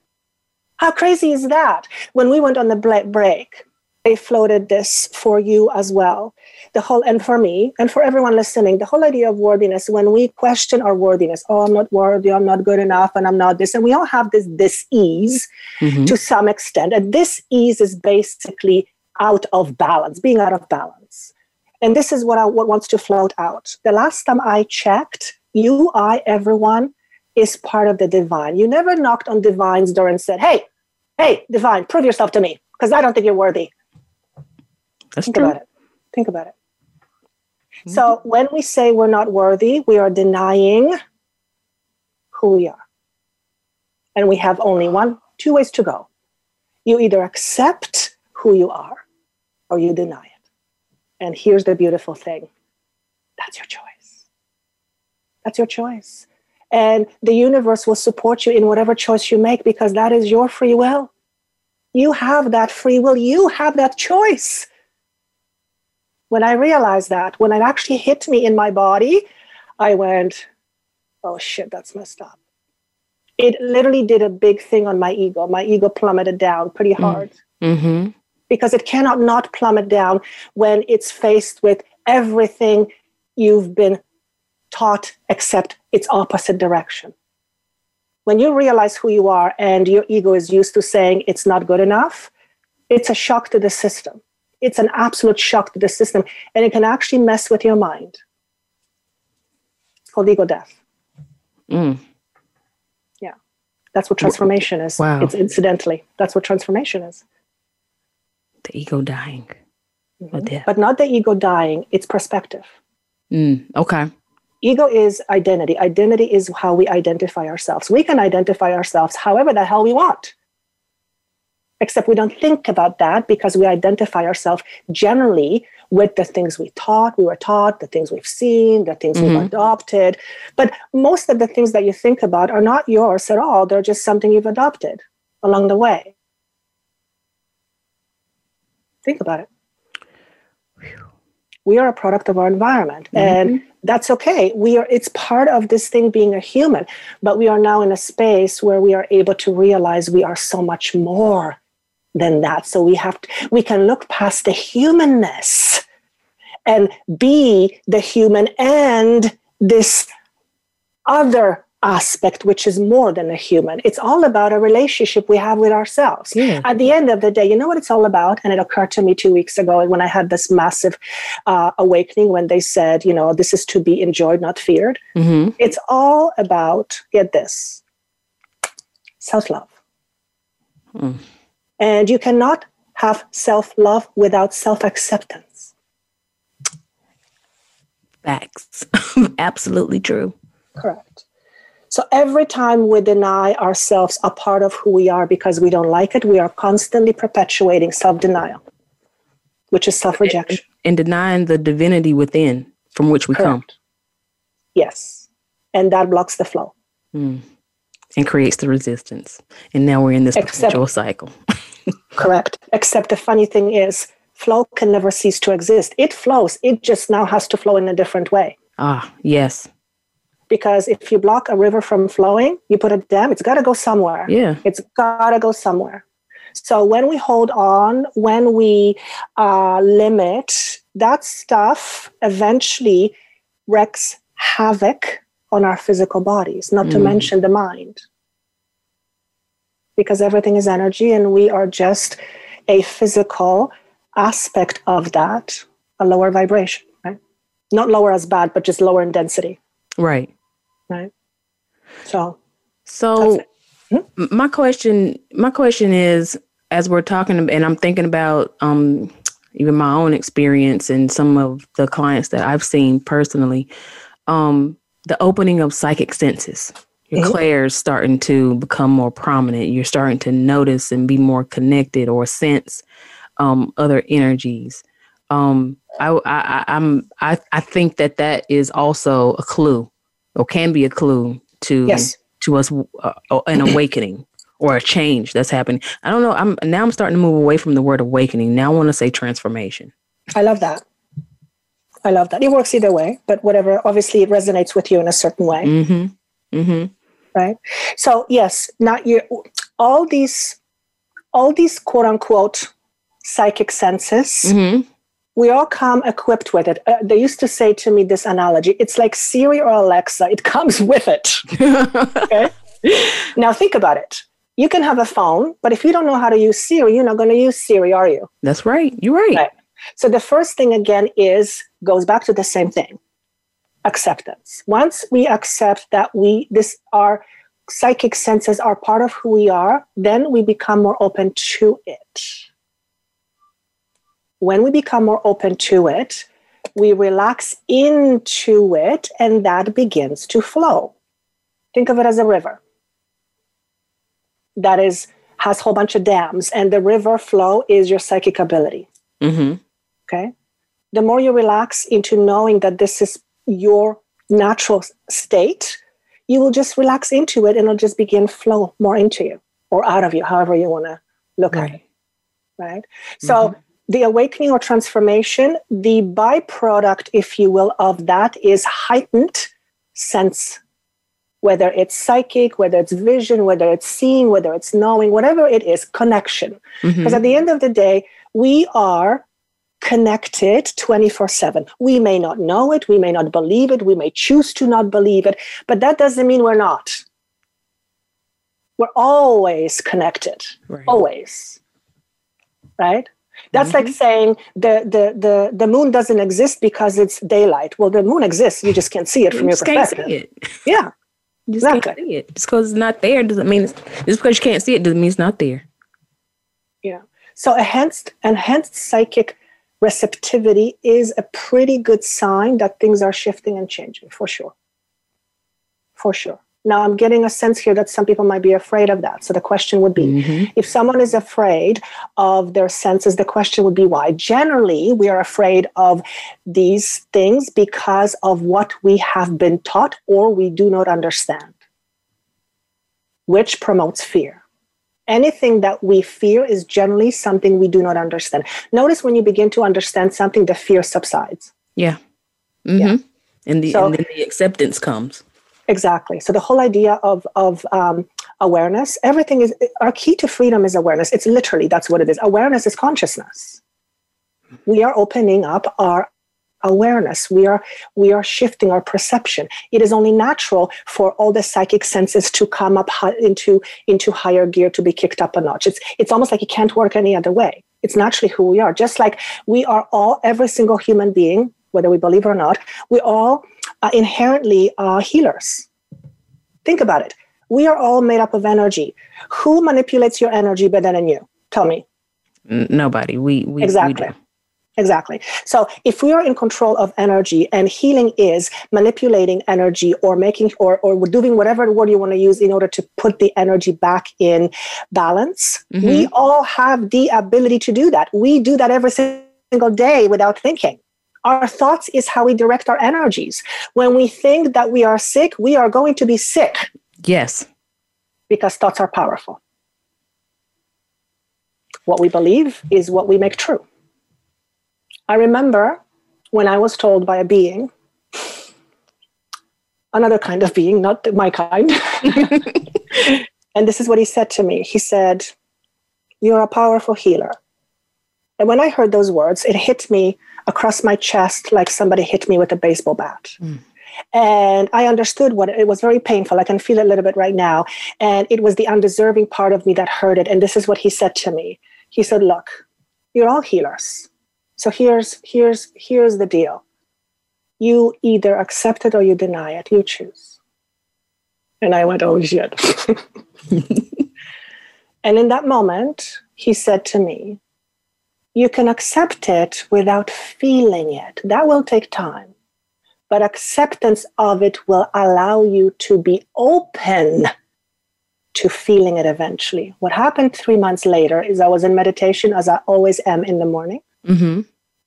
How crazy is that? When we went on the break, they floated this for you as well. The whole, and for me, and for everyone listening, the whole idea of worthiness, when we question our worthiness, oh, I'm not worthy, I'm not good enough, and I'm not this, and we all have this this ease mm-hmm. to some extent. And this ease is basically out of balance, being out of balance. And this is what I what wants to float out. The last time I checked, you, I, everyone is part of the divine. You never knocked on divine's door and said, Hey, hey, divine, prove yourself to me, because I don't think you're worthy. That's Think true. about it. Think about it. Mm-hmm. So when we say we're not worthy, we are denying who we are. And we have only one, two ways to go. You either accept who you are or you deny it. And here's the beautiful thing that's your choice. That's your choice. And the universe will support you in whatever choice you make because that is your free will. You have that free will, you have that choice. When I realized that, when it actually hit me in my body, I went, oh shit, that's messed up. It literally did a big thing on my ego. My ego plummeted down pretty mm. hard. Mm-hmm because it cannot not plummet down when it's faced with everything you've been taught except its opposite direction. When you realize who you are and your ego is used to saying it's not good enough, it's a shock to the system. It's an absolute shock to the system, and it can actually mess with your mind. It's called ego death. Mm. Yeah, that's what transformation is. Wow. It's incidentally, that's what transformation is the ego dying. Mm-hmm. But not the ego dying, it's perspective. Mm, okay. Ego is identity. Identity is how we identify ourselves. We can identify ourselves however the hell we want. Except we don't think about that because we identify ourselves generally with the things we taught, we were taught, the things we've seen, the things mm-hmm. we've adopted. But most of the things that you think about are not yours at all. They're just something you've adopted along the way. Think about it. We are a product of our environment. Mm-hmm. And that's okay. We are it's part of this thing being a human, but we are now in a space where we are able to realize we are so much more than that. So we have to, we can look past the humanness and be the human and this other aspect which is more than a human it's all about a relationship we have with ourselves yeah. at the end of the day you know what it's all about and it occurred to me two weeks ago when i had this massive uh, awakening when they said you know this is to be enjoyed not feared mm-hmm. it's all about get this self-love mm. And you cannot have self-love without self-acceptance facts <laughs> absolutely true correct so every time we deny ourselves a part of who we are because we don't like it, we are constantly perpetuating self denial, which is self rejection. And, denying the divinity within from which we Correct. come. Yes. And that blocks the flow. Mm. And creates the resistance. And now we're in this perpetual cycle. Correct. Except the funny thing is, flow can never cease to exist. It flows, it just now has to flow in a different way. Ah, yes because if you block a river from flowing, you put a dam, it's got to go somewhere. Yeah. It's got to go somewhere. So when we hold on, when we uh, limit, that stuff eventually wreaks havoc on our physical bodies, not mm. to mention the mind. Because everything is energy and we are just a physical aspect of that, a lower vibration, right? Not lower as bad, but just lower in density. Right. Right. So. So, hmm? my question, my question is, as we're talking, and I'm thinking about um, even my own experience and some of the clients that I've seen personally, um, the opening of psychic senses. Your clairs starting to become more prominent. You're starting to notice and be more connected or sense um, other energies. Um, I, I, I'm, I, I think that that is also a clue or can be a clue to yes. to us uh, an awakening or a change that's happening. I don't know. I'm now I'm starting to move away from the word awakening. Now I want to say transformation. I love that. I love that. It works either way, but whatever. Obviously, it resonates with you in a certain way. Mm-hmm. Mm-hmm. Right. So yes, not you. All these, all these quote unquote psychic senses mm-hmm we all come equipped with it. Uh, they used to say to me this analogy it's like Siri or Alexa, it <laughs> comes with it. <laughs> okay? Now, think about it. You can have a phone, but if you don't know how to use Siri, you're not going to use Siri, are you? That's right. You're right. right. So, the first thing again is goes back to the same thing acceptance. Once we accept that we, this, our psychic senses are part of who we are, then we become more open to it when we become more open to it, we relax into it and that begins to flow. Think of it as a river that is has a whole bunch of dams and the river flow is your psychic ability. Mm-hmm. Okay. The more you relax into knowing that this is your natural state, you will just relax into it and it'll just begin flow more into you or out of you, however you want to look right. at it. Right. So mm-hmm the awakening or transformation, the byproduct, if you will, of that is heightened sense, whether it's psychic, whether it's vision, whether it's seeing, whether it's knowing, whatever it is, connection. Because mm-hmm. at the end of the day, we are connected 24 7. We may not know it, we may not believe it, we may choose to not believe it, but that doesn't mean we're not. We're always connected, right. always. Right? That's mm-hmm. like saying the, the the the moon doesn't exist because it's daylight. Well, the moon exists. You just can't see it from you your perspective. Can't see it. Yeah. You just exactly. can't see it. Just because it's not there doesn't mean it's just because you can't see it doesn't mean it's not there. Yeah. So enhanced enhanced psychic receptivity is a pretty good sign that things are shifting and changing for sure. For sure. Now, I'm getting a sense here that some people might be afraid of that. So the question would be mm-hmm. if someone is afraid of their senses, the question would be why? Generally, we are afraid of these things because of what we have been taught or we do not understand, which promotes fear. Anything that we fear is generally something we do not understand. Notice when you begin to understand something, the fear subsides. Yeah. Mm-hmm. Yeah. And the so, and then the acceptance comes. Exactly. So the whole idea of of um, awareness, everything is our key to freedom is awareness. It's literally that's what it is. Awareness is consciousness. We are opening up our awareness. We are we are shifting our perception. It is only natural for all the psychic senses to come up into into higher gear to be kicked up a notch. It's it's almost like it can't work any other way. It's naturally who we are. Just like we are all every single human being whether we believe or not we all are inherently uh, healers. Think about it. We are all made up of energy. Who manipulates your energy better than you? Tell me. Nobody. We, we exactly. we Exactly. So if we are in control of energy and healing is manipulating energy or making or, or doing whatever word you want to use in order to put the energy back in balance, mm-hmm. we all have the ability to do that. We do that every single day without thinking. Our thoughts is how we direct our energies. When we think that we are sick, we are going to be sick. Yes. Because thoughts are powerful. What we believe is what we make true. I remember when I was told by a being, another kind of being, not my kind. <laughs> and this is what he said to me. He said, You're a powerful healer. And when I heard those words, it hit me across my chest like somebody hit me with a baseball bat. Mm. And I understood what it was very painful. I can feel it a little bit right now. And it was the undeserving part of me that heard it. And this is what he said to me. He said, Look, you're all healers. So here's here's here's the deal. You either accept it or you deny it. You choose. And I went, oh shit. <laughs> and in that moment, he said to me, You can accept it without feeling it. That will take time. But acceptance of it will allow you to be open to feeling it eventually. What happened three months later is I was in meditation, as I always am in the morning. Mm-hmm.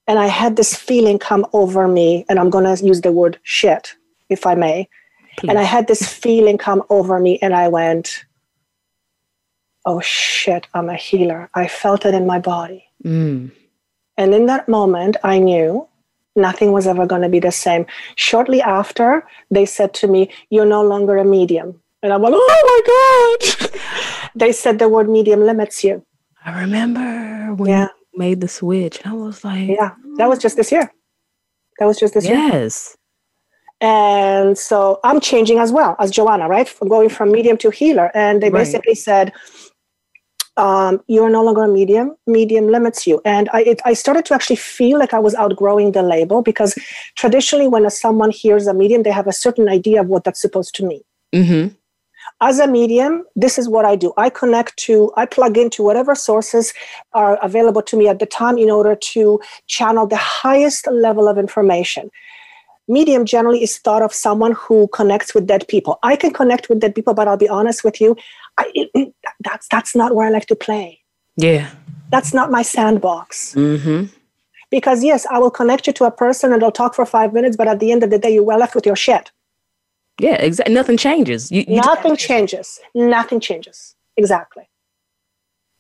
And I had this feeling come over me, and I'm going to use the word shit, if I may. Please. And I had this feeling come over me, and I went, oh shit, I'm a healer. I felt it in my body. Mm. And in that moment, I knew nothing was ever going to be the same. Shortly after, they said to me, You're no longer a medium. And I'm like, Oh my God. <laughs> they said the word medium limits you. I remember when yeah made the switch. I was like, yeah, that was just this year. That was just this yes. year. Yes. And so I'm changing as well as Joanna, right? From going from medium to healer. And they right. basically said, um, you're no longer a medium. Medium limits you. And I, it, I started to actually feel like I was outgrowing the label because traditionally, when a, someone hears a medium, they have a certain idea of what that's supposed to mean. Mm-hmm as a medium, this is what I do. I connect to, I plug into whatever sources are available to me at the time in order to channel the highest level of information. Medium generally is thought of someone who connects with dead people. I can connect with dead people, but I'll be honest with you, I, it, that's that's not where I like to play. Yeah, that's not my sandbox. Mm-hmm. Because yes, I will connect you to a person and they'll talk for five minutes, but at the end of the day, you're well left with your shit. Yeah, exactly. Nothing changes. You, you Nothing changes. Nothing changes. Exactly.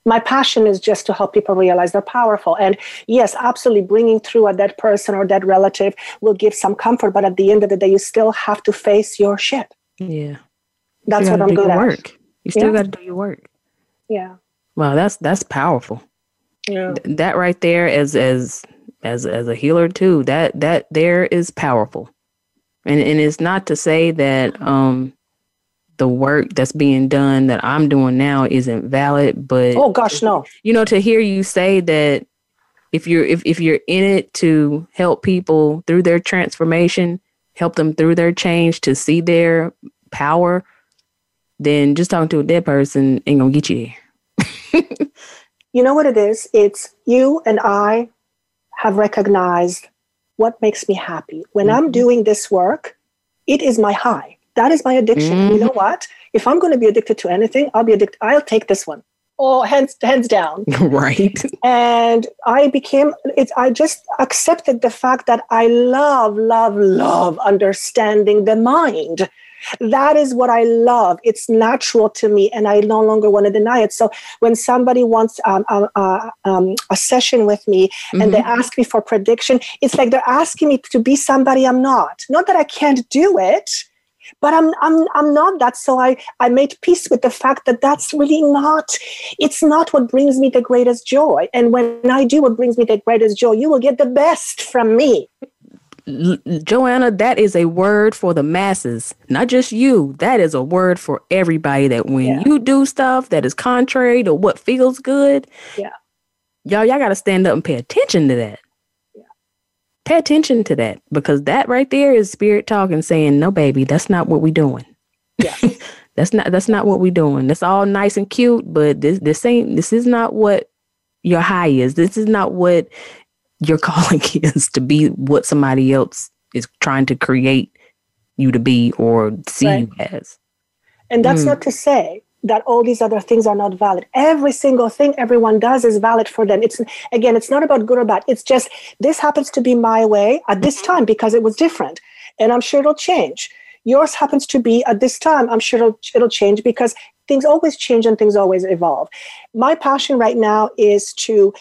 My passion is just to help people realize they're powerful. And yes, absolutely, bringing through a dead person or dead relative will give some comfort. But at the end of the day, you still have to face your shit. Yeah, that's what I'm good at. Work. You still yeah. got to do your work. Yeah. Wow, that's that's powerful. Yeah. Th- that right there, as as as as a healer too, that that there is powerful and and it's not to say that um the work that's being done that I'm doing now isn't valid, but oh gosh, no. You know, to hear you say that if you're if, if you're in it to help people through their transformation, help them through their change to see their power, then just talking to a dead person ain't gonna get you there. <laughs> you know what it is? It's you and I have recognized what makes me happy. When mm-hmm. I'm doing this work, it is my high. That is my addiction. Mm-hmm. You know what? If I'm going to be addicted to anything, I'll be addicted. I'll take this one. Oh, hands hands down. <laughs> right. And I became it's I just accepted the fact that I love, love, love understanding the mind. That is what I love. It's natural to me, and I no longer want to deny it. So when somebody wants um, uh, uh, um, a session with me mm-hmm. and they mm-hmm. ask me for prediction, it's like they're asking me to be somebody I'm not. Not that I can't do it, but I'm I'm I'm not that. So I I made peace with the fact that that's really not. It's not what brings me the greatest joy. And when I do what brings me the greatest joy, you will get the best from me. Joanna, that is a word for the masses, not just you. That is a word for everybody that when yeah. you do stuff that is contrary to what feels good, yeah. Y'all, y'all got to stand up and pay attention to that. Yeah. Pay attention to that because that right there is spirit talking saying, "No, baby, that's not what we're doing." Yeah. <laughs> that's not that's not what we're doing. That's all nice and cute, but this this ain't this is not what your high is. This is not what your <laughs> calling is to be what somebody else is trying to create you to be or see right. you as. And that's mm. not to say that all these other things are not valid. Every single thing everyone does is valid for them. It's again, it's not about good or bad. It's just this happens to be my way at this mm-hmm. time because it was different. And I'm sure it'll change. Yours happens to be at this time. I'm sure it'll, it'll change because things always change and things always evolve. My passion right now is to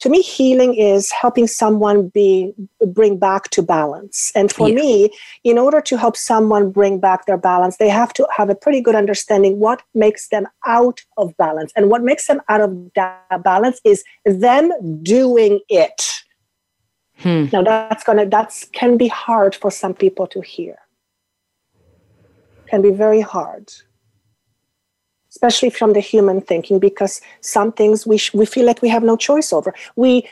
to me healing is helping someone be bring back to balance. And for yeah. me in order to help someone bring back their balance they have to have a pretty good understanding what makes them out of balance. And what makes them out of that balance is them doing it. Hmm. now that's gonna that's can be hard for some people to hear. Can be very hard especially from the human thinking, because some things we, sh- we feel like we have no choice over. We,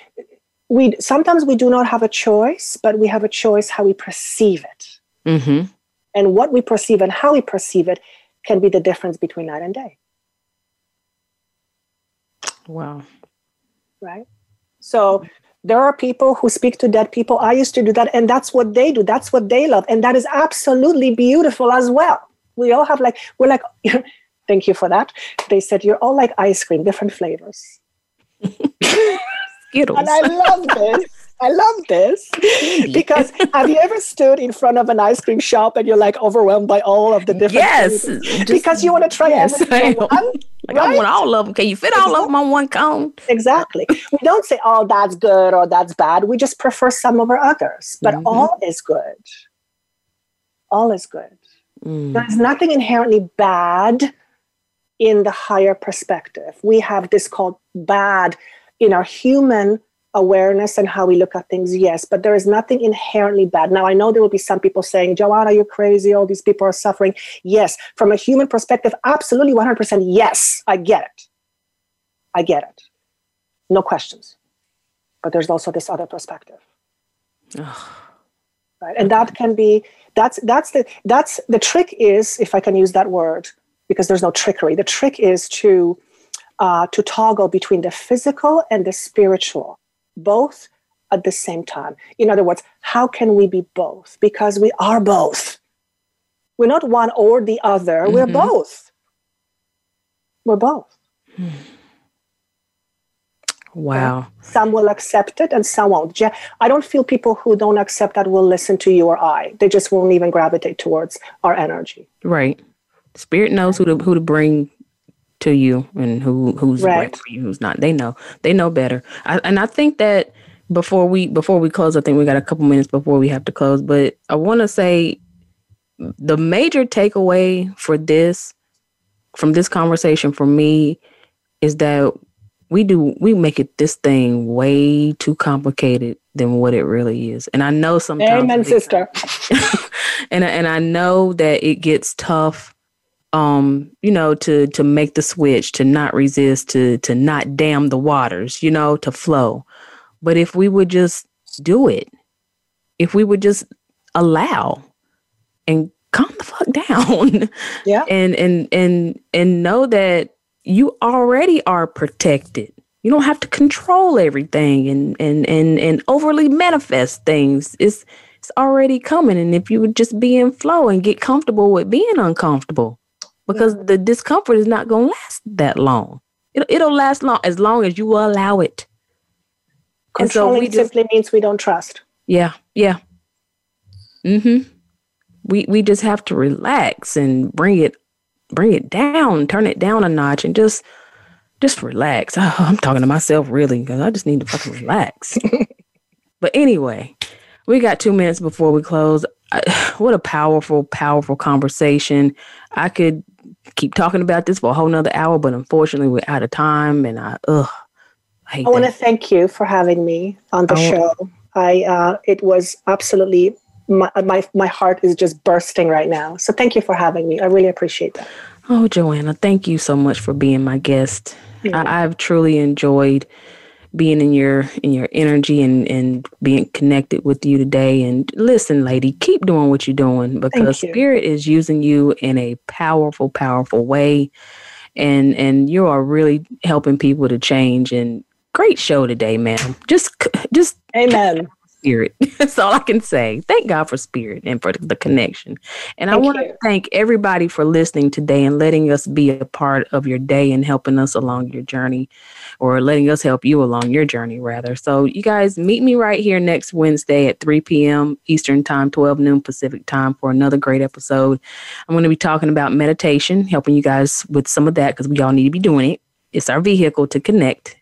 we sometimes we do not have a choice, but we have a choice how we perceive it. Mm-hmm. And what we perceive and how we perceive it can be the difference between night and day. Wow. Right? So there are people who speak to dead people. I used to do that, and that's what they do. That's what they love. And that is absolutely beautiful as well. We all have like, we're like, <laughs> Thank you for that. They said, You're all like ice cream, different flavors. <laughs> Skittles. And I love this. I love this because have you ever stood in front of an ice cream shop and you're like overwhelmed by all of the different yes just, because you want to try yes, everything one, like right? I want all of them. Can you fit exactly. all of them on one cone? Exactly. we don't say, "Oh, that's good" or "That's bad." We just prefer some over others, but mm-hmm. all is good. All is good. Mm. There's nothing inherently bad in the higher perspective. We have this called bad in our human awareness and how we look at things, yes, but there is nothing inherently bad. Now, I know there will be some people saying, Joanna, you're crazy. All these people are suffering. Yes, from a human perspective, absolutely 100% yes, I get it. I get it. No questions. But there's also this other perspective. right? And that can be that's that's the that's the trick is if I can use that word because there's no trickery. The trick is to uh, to toggle between the physical and the spiritual, both at the same time. In other words, how can we be both? Because we are both. We're not one or the other. Mm-hmm. We're both. We're both. Wow. Some will accept it and some won't. I don't feel people who don't accept that will listen to you or I. They just won't even gravitate towards our energy. Right. Spirit knows who to who to bring to you and who who's right, right for you, who's not. They know. They know better. I, and I think that before we before we close, I think we got a couple minutes before we have to close. But I want to say the major takeaway for this from this conversation for me is that we do we make it this thing way too complicated than what it really is. And I know sometimes Amen, sister. <laughs> and and I know that it gets tough um you know to to make the switch to not resist to to not dam the waters you know to flow. But if we would just do it if we would just allow and calm the fuck <laughs> down yeah. and and and and know that you already are protected. You don't have to control everything and and and and overly manifest things. It's it's already coming. And if you would just be in flow and get comfortable with being uncomfortable because the discomfort is not going to last that long. It'll, it'll last long as long as you allow it. Controlling so simply just, means we don't trust. Yeah, yeah. Mm-hmm. we we just have to relax and bring it bring it down, turn it down a notch, and just just relax. <laughs> Oh, I'm talking to myself really because I just need to fucking relax. <laughs> but anyway, we got two minutes before we close. I, <sighs> what a powerful, powerful conversation. I could keep talking about this for a whole nother hour, but unfortunately, we're out of time. And I, ugh, I, I want to thank you for having me on the I show. I, uh, it was absolutely my, my my heart is just bursting right now. So thank you for having me. I really appreciate that. Oh, Joanna, thank you so much for being my guest. Yeah. I, I've truly enjoyed being in your in your energy and and being connected with you today. And listen lady keep doing what you're doing because you. spirit is using you in a powerful powerful way. And and you are really helping people to change. And great show today ma'am. Just just amen spirit. <laughs> That's all I can say. Thank God for spirit and for the connection. And thank I want to thank everybody for listening today and letting us be a part of your day and helping us along your journey or letting us help you along your journey, rather. So, you guys meet me right here next Wednesday at 3 p.m. Eastern Time, 12 noon Pacific Time for another great episode. I'm going to be talking about meditation, helping you guys with some of that because we all need to be doing it. It's our vehicle to connect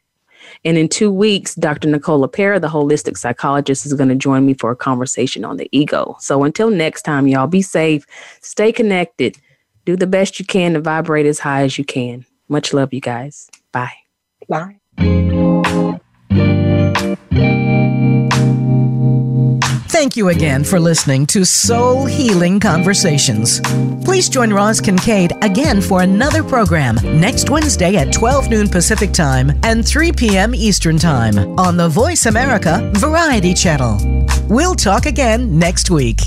and in two weeks, Dr. Nicola LePera, the holistic psychologist, is going to join me for a conversation on the ego. So until next time, y'all be safe, stay connected, do the best you can to vibrate as high as you can. Much love, you guys. Bye. Bye. Thank you again for listening to Soul Healing Conversations. Please join Roz Kincaid again for another program next Wednesday at 12 noon Pacific Time and 3 p.m. Eastern Time on the Voice America Variety Channel. We'll talk again next week.